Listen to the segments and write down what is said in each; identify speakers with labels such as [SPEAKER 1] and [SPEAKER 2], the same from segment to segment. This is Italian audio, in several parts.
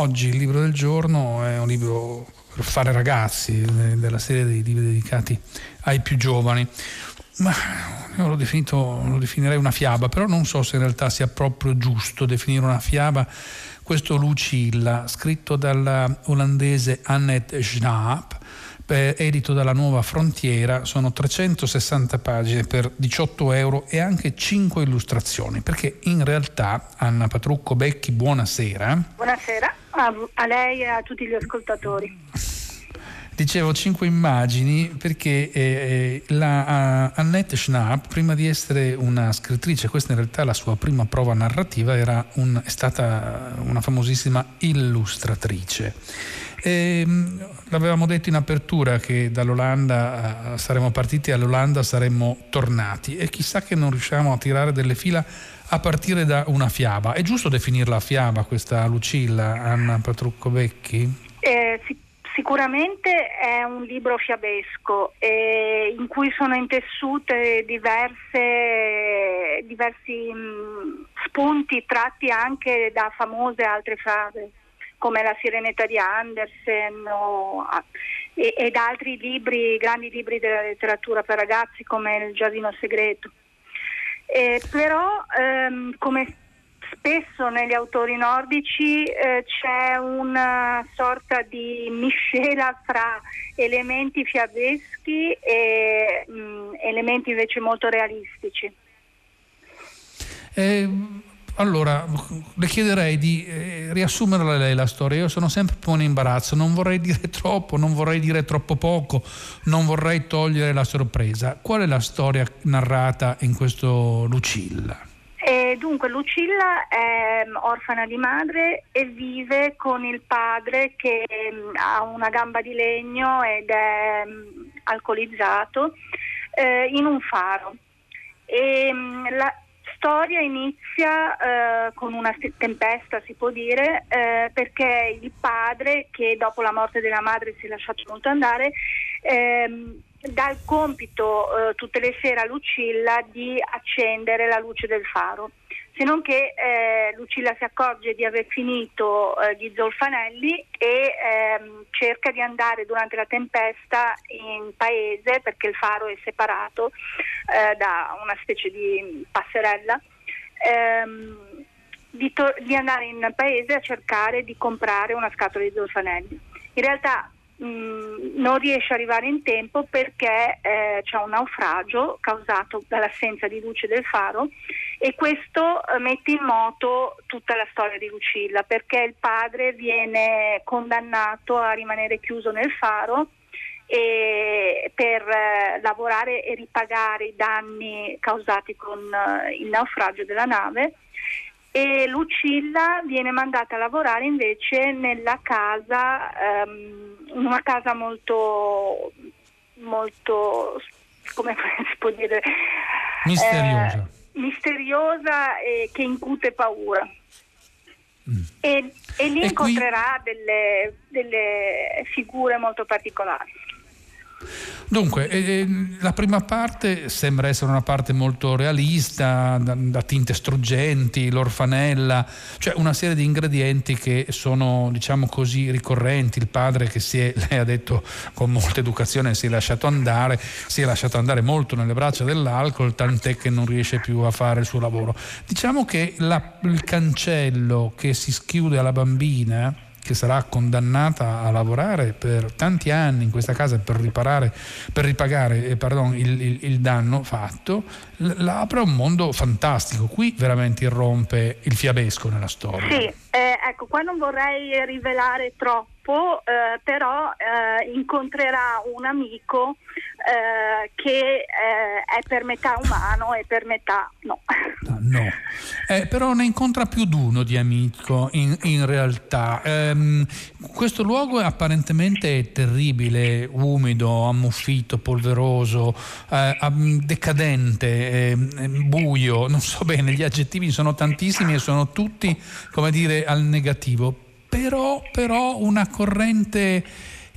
[SPEAKER 1] oggi il libro del giorno è un libro per fare ragazzi, della serie dei libri dedicati ai più giovani. Ma io l'ho, definito, lo definirei una fiaba, però non so se in realtà sia proprio giusto definire una fiaba questo Lucilla, scritto dalla olandese Annette Schnapp, edito dalla Nuova Frontiera, sono 360 pagine per 18 euro e anche 5 illustrazioni, perché in realtà, Anna Patrucco Becchi, buonasera.
[SPEAKER 2] Buonasera a, a lei e a tutti gli ascoltatori.
[SPEAKER 1] Dicevo cinque immagini perché eh, eh la, uh, Annette Schnapp, prima di essere una scrittrice, questa in realtà è la sua prima prova narrativa, un, è stata una famosissima illustratrice. E, ehm, l'avevamo detto in apertura che dall'Olanda uh, saremmo partiti, all'Olanda saremmo tornati e chissà che non riusciamo a tirare delle fila a partire da una fiaba. È giusto definirla fiaba questa Lucilla, Anna Patrucco Vecchi?
[SPEAKER 2] Eh, sì Sicuramente è un libro fiabesco eh, in cui sono intessute diverse, diversi mh, mm, spunti tratti anche da famose altre fave come La Sirenetta di Andersen o, e, ed altri libri, grandi libri della letteratura per ragazzi come Il giardino segreto. Eh, però ehm, come spesso negli autori nordici eh, c'è una sorta di miscela fra elementi fiabeschi e mh, mm, elementi invece molto realistici.
[SPEAKER 1] Eh, allora, le chiederei di eh, riassumerla lei la storia. Io sono sempre un po' in imbarazzo, non vorrei dire troppo, non vorrei dire troppo poco, non vorrei togliere la sorpresa. Qual è la storia narrata in questo Lucilla?
[SPEAKER 2] E dunque Lucilla è mm, orfana di madre e vive con il padre che mm, ha una gamba di legno ed è mm, alcolizzato eh, in un faro. E, la storia inizia eh, con una tempesta, si può dire, eh, perché il padre, che dopo la morte della madre si è lasciato molto andare, ehm, dà il compito eh, tutte le sere a Lucilla di accendere la luce del faro. Se non che eh, Lucilla si accorge di aver finito eh, gli zolfanelli e ehm, cerca di andare durante la tempesta in paese perché il faro è separato eh, da una specie di passerella. Ehm, di, to- di andare in paese a cercare di comprare una scatola di zolfanelli. In realtà mm, non riesce ad arrivare in tempo perché eh, c'è un naufragio causato dall'assenza di luce del faro e questo eh, mette in moto tutta la storia di Lucilla perché il padre viene condannato a rimanere chiuso nel faro per eh, lavorare e ripagare i danni causati con eh, il naufragio della nave e Lucilla viene mandata a lavorare invece nella casa, in una casa molto, molto, come si può dire?
[SPEAKER 1] Misteriosa.
[SPEAKER 2] Eh, misteriosa e che incute paura. Mm. E, e, lì e incontrerà qui... delle, delle figure molto particolari.
[SPEAKER 1] Dunque, eh, la prima parte sembra essere una parte molto realista, da, da, tinte struggenti, l'orfanella, cioè una serie di ingredienti che sono, diciamo così, ricorrenti. Il padre che si è, lei ha detto con molta educazione, si è lasciato andare, si è lasciato andare molto nelle braccia dell'alcol, tant'è che non riesce più a fare il suo lavoro. Diciamo che la, il cancello che si schiude alla bambina che sarà condannata a lavorare per tanti anni in questa casa per, riparare, per ripagare eh, pardon, il, il, il, danno fatto, l- apre un mondo fantastico. Qui veramente irrompe il fiabesco nella storia.
[SPEAKER 2] Sì, eh, ecco, qua non vorrei rivelare troppo, eh, però eh, incontrerà un amico eh, che eh, è per metà umano e per metà no.
[SPEAKER 1] Ah, no, eh, però ne incontra più di uno di amico in, in realtà. Ehm, questo luogo è apparentemente terribile, umido, ammuffito, polveroso, eh, decadente, ehm, buio, non so bene, gli aggettivi sono tantissimi e sono tutti, come dire, al negativo. Però, però una corrente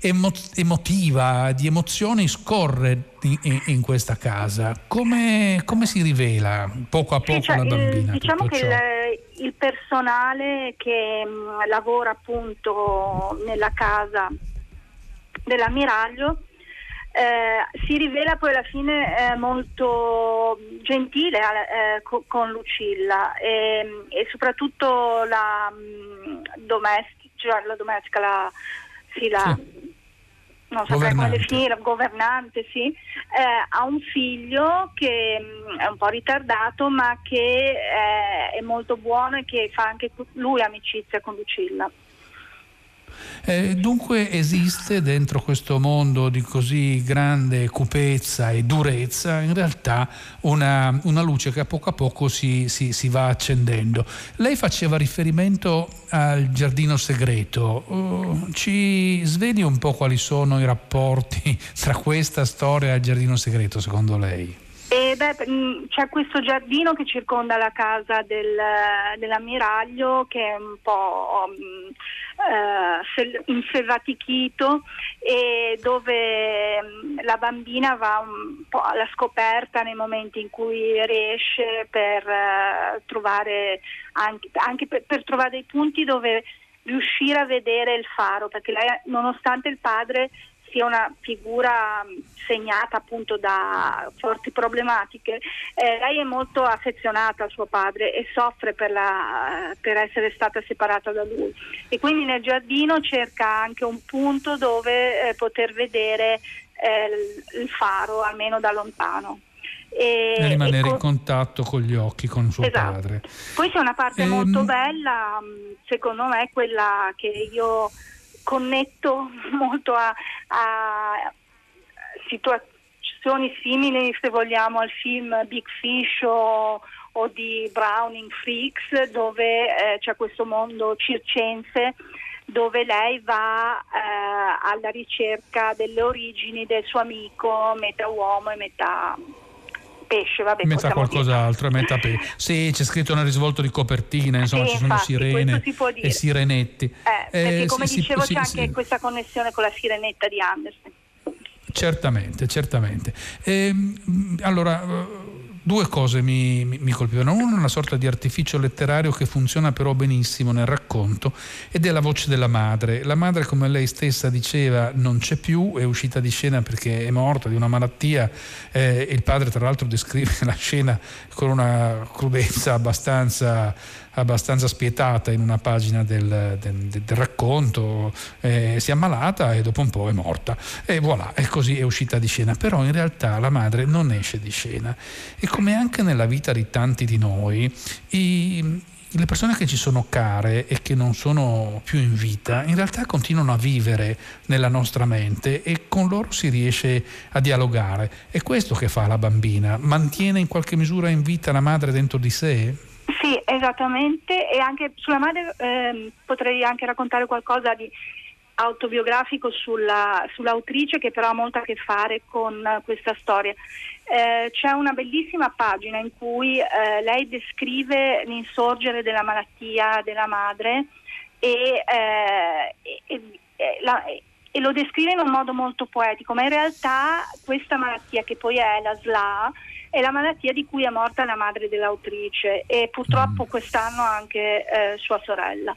[SPEAKER 1] emo- emotiva, di emozioni scorre in, in questa casa. Come, come, si rivela poco a poco sì, cioè, la bambina?
[SPEAKER 2] diciamo che il, il personale che mh, mm, lavora appunto nella casa dell'ammiraglio eh, si rivela poi alla fine eh, molto gentile eh, co- con Lucilla e, e soprattutto la, mh, mm, domestica, cioè la domestica, la, sì, la, sì. Non saprei come definire, governante, sì, eh, ha un figlio che mh, mm, è un po' ritardato ma che eh, è molto buono e che fa anche lui amicizia con Lucilla.
[SPEAKER 1] Eh, dunque esiste dentro questo mondo di così grande cupezza e durezza in realtà una, una luce che a poco a poco si, si, si, va accendendo. Lei faceva riferimento al giardino segreto, uh, ci sveli un po' quali sono i rapporti tra questa storia e il giardino segreto secondo lei?
[SPEAKER 2] E beh, mm, c'è questo giardino che circonda la casa del, dell'ammiraglio che è un po' um, uh, inselvatichito e dove um, la bambina va un po' alla scoperta nei momenti in cui riesce per uh, trovare anche, anche per, per trovare dei punti dove riuscire a vedere il faro perché lei nonostante il padre sia una figura segnata appunto da forti problematiche, eh, lei è molto affezionata al suo padre e soffre per, la, per, essere stata separata da lui e quindi nel giardino cerca anche un punto dove eh, poter vedere eh, il faro almeno da lontano.
[SPEAKER 1] E, e rimanere e con... in contatto con gli occhi con suo esatto. padre.
[SPEAKER 2] Poi c'è una parte ehm... molto bella, secondo me, quella che io connetto molto a, a situazioni simili, se vogliamo, al film Big Fish o, o di Browning Freaks, dove eh, c'è questo mondo circense dove lei va eh, alla ricerca delle origini del suo amico, metà uomo e metà pesce, vabbè,
[SPEAKER 1] metà qualcos'altro, dire. metà pesce. Sì, c'è scritto nel risvolto di copertina, insomma, sì, ci sono infatti, sirene e sirenetti. Eh,
[SPEAKER 2] perché eh, come sì, dicevo sì, c'è anche questa connessione con la sirenetta di Anderson.
[SPEAKER 1] Certamente, certamente. Eh, allora Due cose mi, mi, mi, colpivano. Uno, una sorta di artificio letterario che funziona però benissimo nel racconto ed è la voce della madre. La madre, come lei stessa diceva, non c'è più, è uscita di scena perché è morta di una malattia eh, il padre tra l'altro descrive la scena con una crudezza abbastanza abbastanza spietata in una pagina del, del, del racconto, eh, si è ammalata e dopo un po' è morta e voilà, e così è uscita di scena, però in realtà la madre non esce di scena e come anche nella vita di tanti di noi, i, le persone che ci sono care e che non sono più in vita, in realtà continuano a vivere nella nostra mente e con loro si riesce a dialogare. È questo che fa la bambina, mantiene in qualche misura in vita la madre dentro di sé?
[SPEAKER 2] Sì, esattamente, e anche sulla madre eh, potrei anche raccontare qualcosa di autobiografico sulla, sull'autrice che però ha molto a che fare con questa storia. Eh, c'è una bellissima pagina in cui eh, lei descrive l'insorgere della malattia della madre e, eh, e, e, la, e, lo descrive in un modo molto poetico, ma in realtà questa malattia che poi è la SLA è la malattia di cui è morta la madre dell'autrice e purtroppo mm. quest'anno anche eh, sua sorella.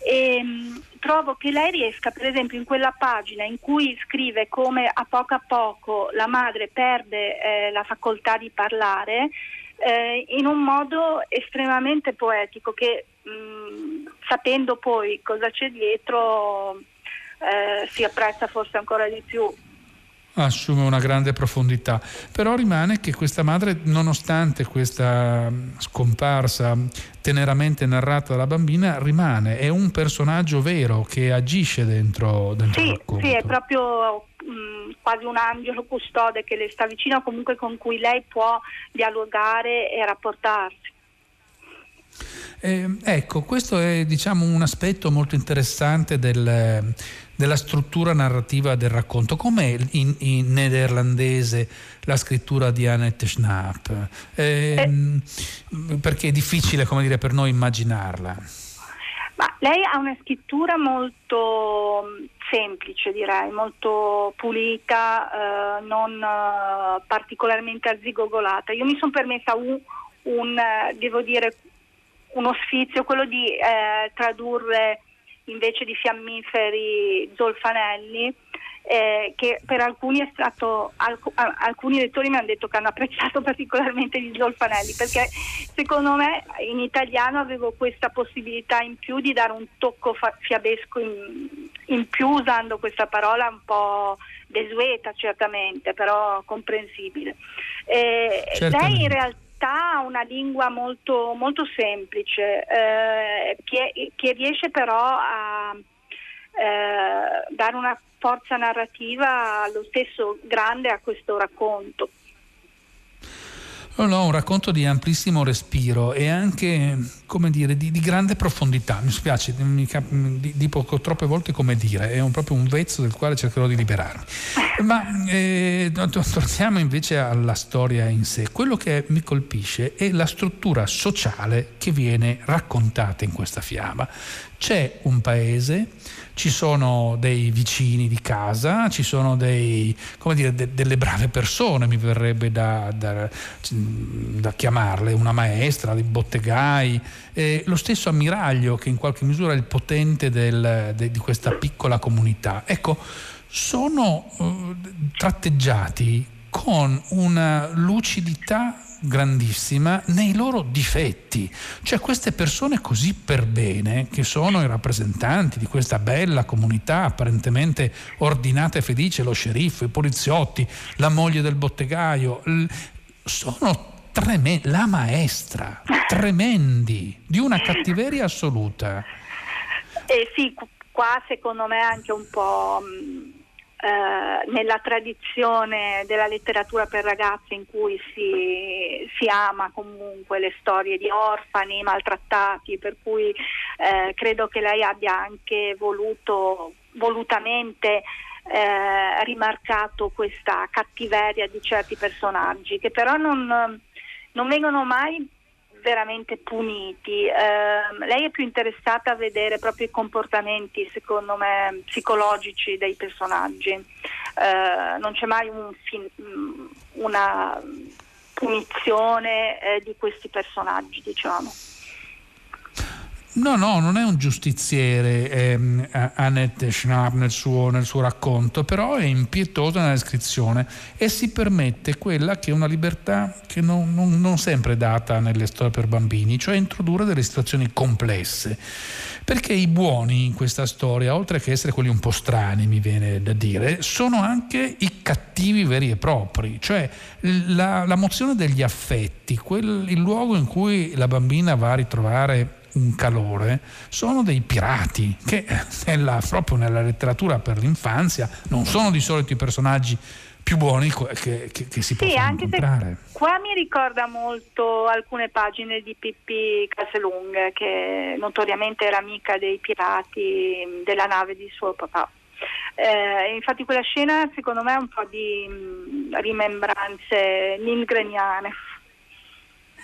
[SPEAKER 2] E, mh, trovo che lei riesca, per esempio, in quella pagina in cui scrive come a poco a poco la madre perde eh, la facoltà di parlare, eh, in un modo estremamente poetico che mh, sapendo poi cosa c'è dietro eh, si apprezza forse ancora di più
[SPEAKER 1] assume una grande profondità. Però rimane che questa madre, nonostante questa scomparsa teneramente narrata dalla bambina, rimane, è un personaggio vero che agisce dentro, dentro
[SPEAKER 2] sì. Sì, è proprio mh, quasi un angelo custode che le sta vicino, comunque con cui lei può dialogare e rapportarsi.
[SPEAKER 1] Eh, ecco, questo è diciamo, un aspetto molto interessante del, della struttura narrativa del racconto. Com'è in, in nederlandese la scrittura di Annette Schnapp? Eh, eh. Perché è difficile dire, per noi immaginarla.
[SPEAKER 2] Ma lei ha una scrittura molto mm, semplice, direi, molto pulita, eh, non eh, particolarmente arzigogolata. Io mi sono permessa un, un, devo dire, uno sfizio, quello di eh, tradurre invece di fiammiferi zolfanelli eh, che per alcuni è stato alc- alcuni lettori mi hanno detto che hanno apprezzato particolarmente gli zolfanelli perché secondo me in italiano avevo questa possibilità in più di dare un tocco fa- fiabesco in, in, più usando questa parola un po' desueta certamente però comprensibile. Eh, lei in realtà ha una lingua molto, molto semplice eh, che, che, riesce però a eh, dare una forza narrativa lo stesso grande a questo racconto.
[SPEAKER 1] No, no, un racconto di amplissimo respiro e anche, come dire, di, di grande profondità. Mi spiace, mi, di, dico troppe volte come dire, è un, proprio un vezzo del quale cercherò di liberarmi. Ma eh, torniamo invece alla storia in sé. Quello che mi colpisce è la struttura sociale che viene raccontata in questa fiaba. C'è un paese ci sono dei vicini di casa, ci sono dei, dire, de, delle brave persone, mi verrebbe da, da, da chiamarle, una maestra, dei bottegai, eh, lo stesso ammiraglio che in qualche misura è il potente del, de, di questa piccola comunità. Ecco, sono eh, tratteggiati con una lucidità grandissima nei loro difetti. Cioè queste persone così per bene, che sono i rappresentanti di questa bella comunità apparentemente ordinata e felice, lo sceriffo, i poliziotti, la moglie del bottegaio, sono tremendi, la maestra, tremendi, di una cattiveria assoluta.
[SPEAKER 2] Eh sì, qua secondo me anche un po' Eh, nella tradizione della letteratura per ragazzi in cui si, si, ama comunque le storie di orfani maltrattati, per cui eh, credo che lei abbia anche voluto volutamente eh, rimarcato questa cattiveria di certi personaggi che però non, non vengono mai veramente puniti. Eh, lei è più interessata a vedere proprio i comportamenti, secondo me, psicologici dei personaggi. Eh, non c'è mai un una punizione eh, di questi personaggi, diciamo.
[SPEAKER 1] No, no, non è un giustiziere ehm, Annette Schnapp nel suo, nel suo, racconto, però è impietosa nella descrizione e si permette quella che è una libertà che non, non, non sempre è data nelle storie per bambini, cioè introdurre delle situazioni complesse. Perché i buoni in questa storia, oltre che essere quelli un po' strani, mi viene da dire, sono anche i cattivi veri e propri, cioè la, la mozione degli affetti, quel, il luogo in cui la bambina va a ritrovare un calore sono dei pirati che nella, proprio nella letteratura per l'infanzia non sono di solito i personaggi più buoni che, che, che si sì, possono anche incontrare.
[SPEAKER 2] Se qua mi ricorda molto alcune pagine di Pippi Caselung che notoriamente era amica dei pirati della nave di suo papà. Eh, infatti quella scena secondo me ha un po' di mh, rimembranze lindgreniane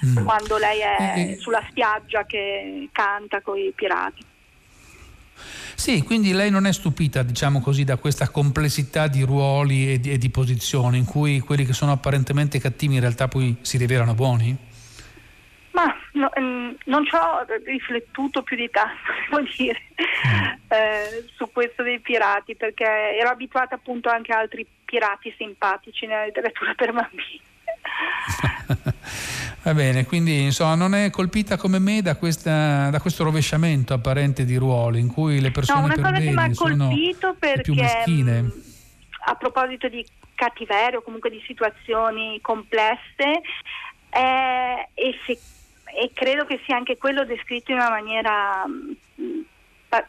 [SPEAKER 2] mm. quando lei è eh, sulla spiaggia che canta con i pirati.
[SPEAKER 1] Sì, quindi lei non è stupita, diciamo così, da questa complessità di ruoli e di, e di posizioni in cui quelli che sono apparentemente cattivi in realtà poi si rivelano buoni?
[SPEAKER 2] Ma no, mm, non ci ho riflettuto più di tanto, devo dire, mm. eh, su questo dei pirati, perché ero abituata appunto anche a altri pirati simpatici nella letteratura per bambini.
[SPEAKER 1] Va bene, quindi insomma non è colpita come me da, questa, da questo rovesciamento apparente di ruoli in cui le persone no,
[SPEAKER 2] una
[SPEAKER 1] cosa
[SPEAKER 2] che
[SPEAKER 1] mi
[SPEAKER 2] ha colpito perché più meschine. Mm, a proposito di cattiverio, comunque di situazioni complesse, eh, e, se, e, credo che sia anche quello descritto in una maniera mm,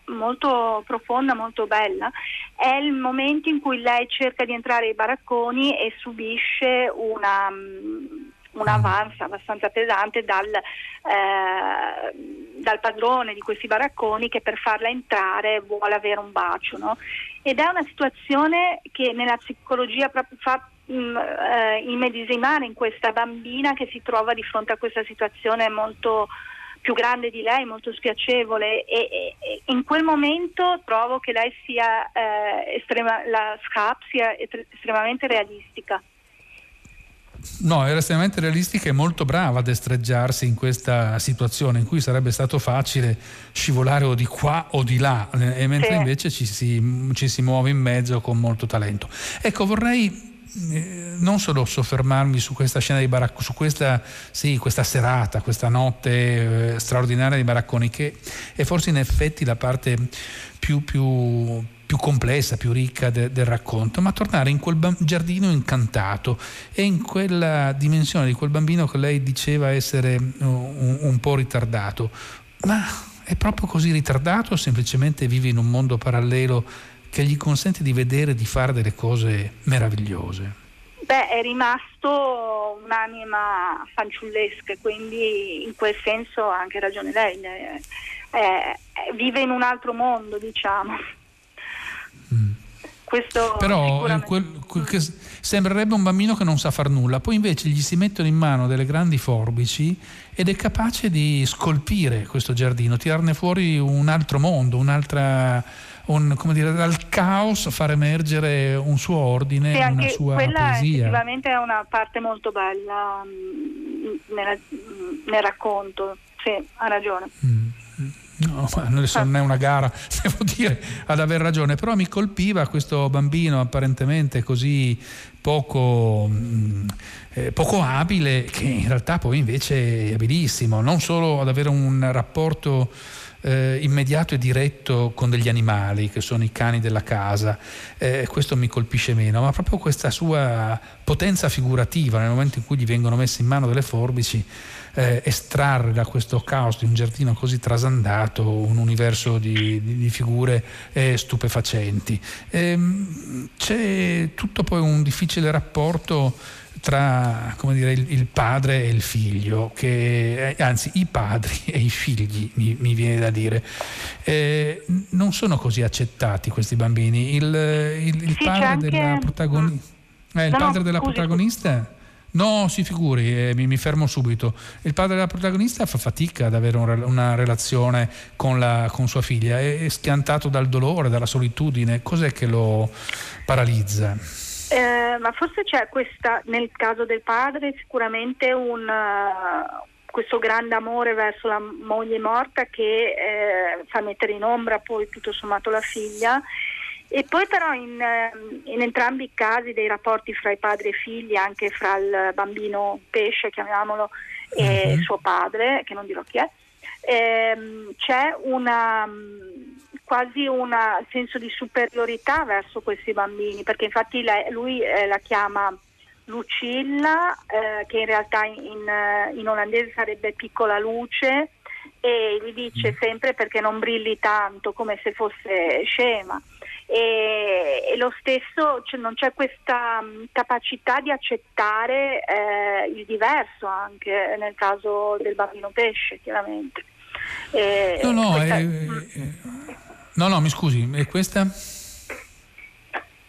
[SPEAKER 2] molto profonda, molto bella, è il momento in cui lei cerca di entrare ai baracconi e subisce una mm, un avance abbastanza pesante dal, eh, dal, padrone di questi baracconi che per farla entrare vuole avere un bacio. No? Ed è una situazione che nella psicologia proprio fa mm, eh, immedesimare in questa bambina che si trova di fronte a questa situazione molto più grande di lei, molto spiacevole e, e, e in quel momento trovo che lei sia eh, estrema, la SCAP sia estremamente realistica.
[SPEAKER 1] No, era estremamente realistica e molto brava a destreggiarsi in questa situazione in cui sarebbe stato facile scivolare o di qua o di là, eh, e mentre sì. invece ci si, ci si muove in mezzo con molto talento. Ecco, vorrei eh, non solo soffermarmi su questa scena di Baracconi, su questa, sì, questa, serata, questa notte eh, straordinaria di Baracconi, che è forse in effetti la parte più, più, più complessa, più ricca de, del racconto, ma tornare in quel giardino incantato e in quella dimensione di quel bambino che lei diceva essere un, un po' ritardato. Ma è proprio così ritardato o semplicemente vive in un mondo parallelo che gli consente di vedere e di fare delle cose meravigliose?
[SPEAKER 2] Beh, è rimasto un'anima fanciullesca, quindi in quel senso ha anche ragione lei. Eh, vive in un altro mondo, diciamo. Mm. Questo
[SPEAKER 1] Però eh, quel, quel sembrerebbe un bambino che non sa far nulla, poi invece gli si mettono in mano delle grandi forbici ed è capace di scolpire questo giardino, tirarne fuori un altro mondo, un'altra un, dire, dal caos far emergere un suo ordine, sì, una sua
[SPEAKER 2] quella
[SPEAKER 1] poesia.
[SPEAKER 2] effettivamente è una parte molto bella mh, mm, nella, mm, nel racconto, sì, ha ragione. Mm.
[SPEAKER 1] No, adesso non è una gara, devo dire, ad aver ragione, però mi colpiva questo bambino apparentemente così poco, eh, poco, abile, che in realtà poi invece è abilissimo, non solo ad avere un rapporto eh, immediato e diretto con degli animali che sono i cani della casa, eh, questo mi colpisce meno, ma proprio questa sua potenza figurativa nel momento in cui gli vengono messe in mano delle forbici, eh, estrarre da questo caos di un giardino così trasandato un universo di, di, di figure eh, stupefacenti. Ehm, c'è tutto poi un difficile rapporto tra dire, il, padre e il figlio, che, eh, anzi i padri e i figli mi, mi viene da dire, eh, non sono così accettati questi bambini. Il, il, il sì, padre, anche... della, protagoni... eh, no, padre no, della protagonista... No, si figuri, eh, mi, mi, fermo subito. Il padre della protagonista fa fatica ad avere un, una relazione con, la, con, sua figlia, è, è schiantato dal dolore, dalla solitudine. Cos'è che lo paralizza?
[SPEAKER 2] Eh, ma forse c'è questa, nel caso del padre, sicuramente un, uh, questo grande amore verso la moglie morta che eh, fa mettere in ombra poi tutto sommato la figlia. E poi però in, eh, in, entrambi i casi dei rapporti fra i padri e i figli, anche fra il bambino pesce, chiamiamolo, e uh-huh. suo padre, che non dirò chi è, ehm, c'è una quasi un senso di superiorità verso questi bambini, perché infatti lei, lui eh, la chiama Lucilla, eh, che in realtà in, eh, in, olandese sarebbe piccola luce, e gli dice mm. sempre perché non brilli tanto, come se fosse scema. E, e lo stesso, cioè non c'è questa mh, mm, capacità di accettare eh, il diverso anche nel caso del bambino pesce, chiaramente.
[SPEAKER 1] E, no, no, questa... è, No, no, mi scusi, e questa?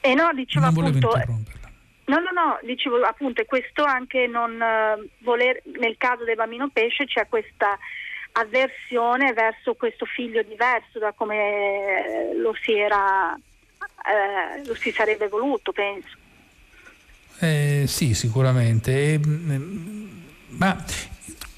[SPEAKER 2] Eh no, dicevo non appunto... No, no, no, dicevo appunto, questo anche non uh, voler, nel caso del bambino pesce c'è questa avversione verso questo figlio diverso da come eh, lo si era, eh, lo si sarebbe voluto, penso.
[SPEAKER 1] Eh, sì, sicuramente. E, mm, ma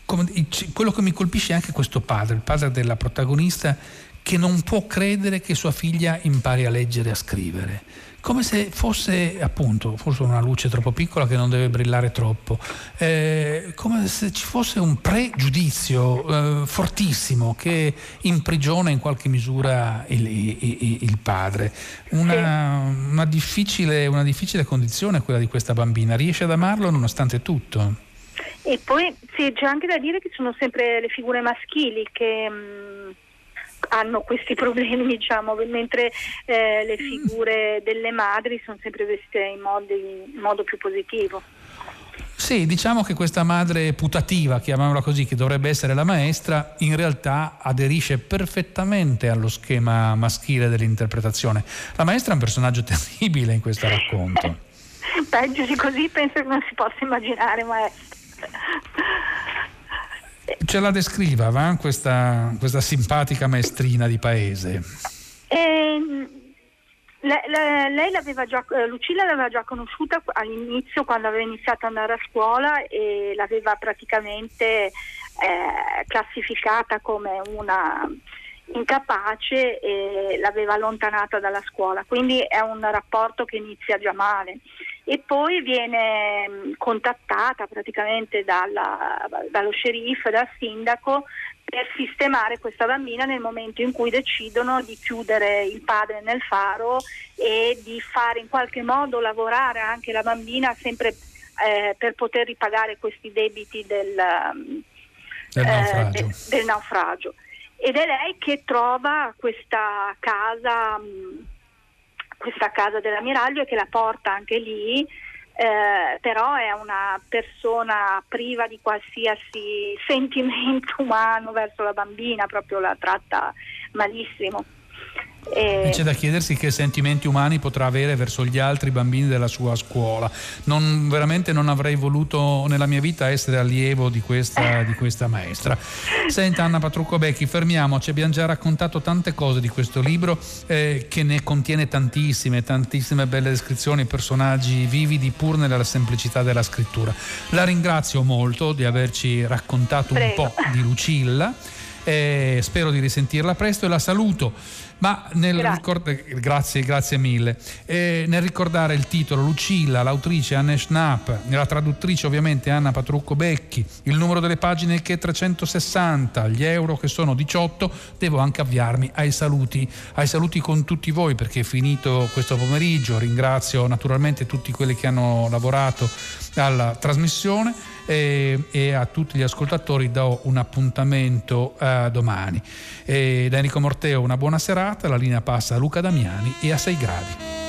[SPEAKER 1] come, quello che mi colpisce è anche questo padre, il padre della protagonista che non può credere che sua figlia impari a leggere e a scrivere. Come se fosse appunto, forse una luce troppo piccola che non deve brillare troppo, eh, come se ci fosse un pregiudizio eh, fortissimo che imprigiona in qualche misura il, il, il padre. Una, una, difficile, una difficile condizione quella di questa bambina, riesce ad amarlo nonostante tutto.
[SPEAKER 2] E poi sì, c'è anche da dire che sono sempre le figure maschili che... Mh mm, hanno questi problemi, diciamo, mentre eh, le figure delle madri sono sempre viste in, modi, in modo più positivo.
[SPEAKER 1] Sì, diciamo che questa madre putativa, chiamiamola così, che dovrebbe essere la maestra, in realtà aderisce perfettamente allo schema maschile dell'interpretazione. La maestra è un personaggio terribile in questo racconto.
[SPEAKER 2] Peggio di così penso che non si possa immaginare maestra.
[SPEAKER 1] Ce la descriva va? Questa, questa simpatica maestrina di paese.
[SPEAKER 2] Eh, Le, le, lei l'aveva già, eh, Lucilla l'aveva già conosciuta all'inizio quando aveva iniziato ad andare a scuola e l'aveva praticamente eh, classificata come una incapace e l'aveva allontanata dalla scuola, quindi è un rapporto che inizia già male e poi viene mm, contattata praticamente dalla, dallo sceriffo, dal sindaco per sistemare questa bambina nel momento in cui decidono di chiudere il padre nel faro e di fare in qualche modo lavorare anche la bambina sempre eh, per poter ripagare questi debiti del,
[SPEAKER 1] del, eh, naufragio.
[SPEAKER 2] De, del naufragio. Ed è lei che trova questa casa, questa casa dell'ammiraglio e che la porta anche lì eh, però è una persona priva di qualsiasi sentimento umano verso la bambina, proprio la tratta malissimo.
[SPEAKER 1] E... C'è da chiedersi che sentimenti umani potrà avere verso gli altri bambini della sua scuola. Non, veramente non avrei voluto nella mia vita essere allievo di questa, di questa maestra. Senta Anna Patrucco Becchi, fermiamoci, abbiamo già raccontato tante cose di questo libro eh, che ne contiene tantissime, tantissime belle descrizioni, personaggi vividi pur nella semplicità della scrittura. La ringrazio molto di averci raccontato Prego. un po' di Lucilla. Eh, spero di risentirla presto e la saluto ma nel grazie. Ricord- grazie, grazie mille. Eh, nel ricordare il titolo, Lucilla, l'autrice Anne Schnapp, la traduttrice ovviamente Anna Patrucco Becchi, il numero delle pagine che è 360, gli euro che sono 18, devo anche avviarmi ai saluti, ai saluti con tutti voi perché è finito questo pomeriggio. Ringrazio naturalmente tutti quelli che hanno lavorato alla trasmissione e, e a tutti gli ascoltatori do un appuntamento uh, domani. E da Enrico Morteo una buona serata, la linea passa a Luca Damiani e a 6 gradi.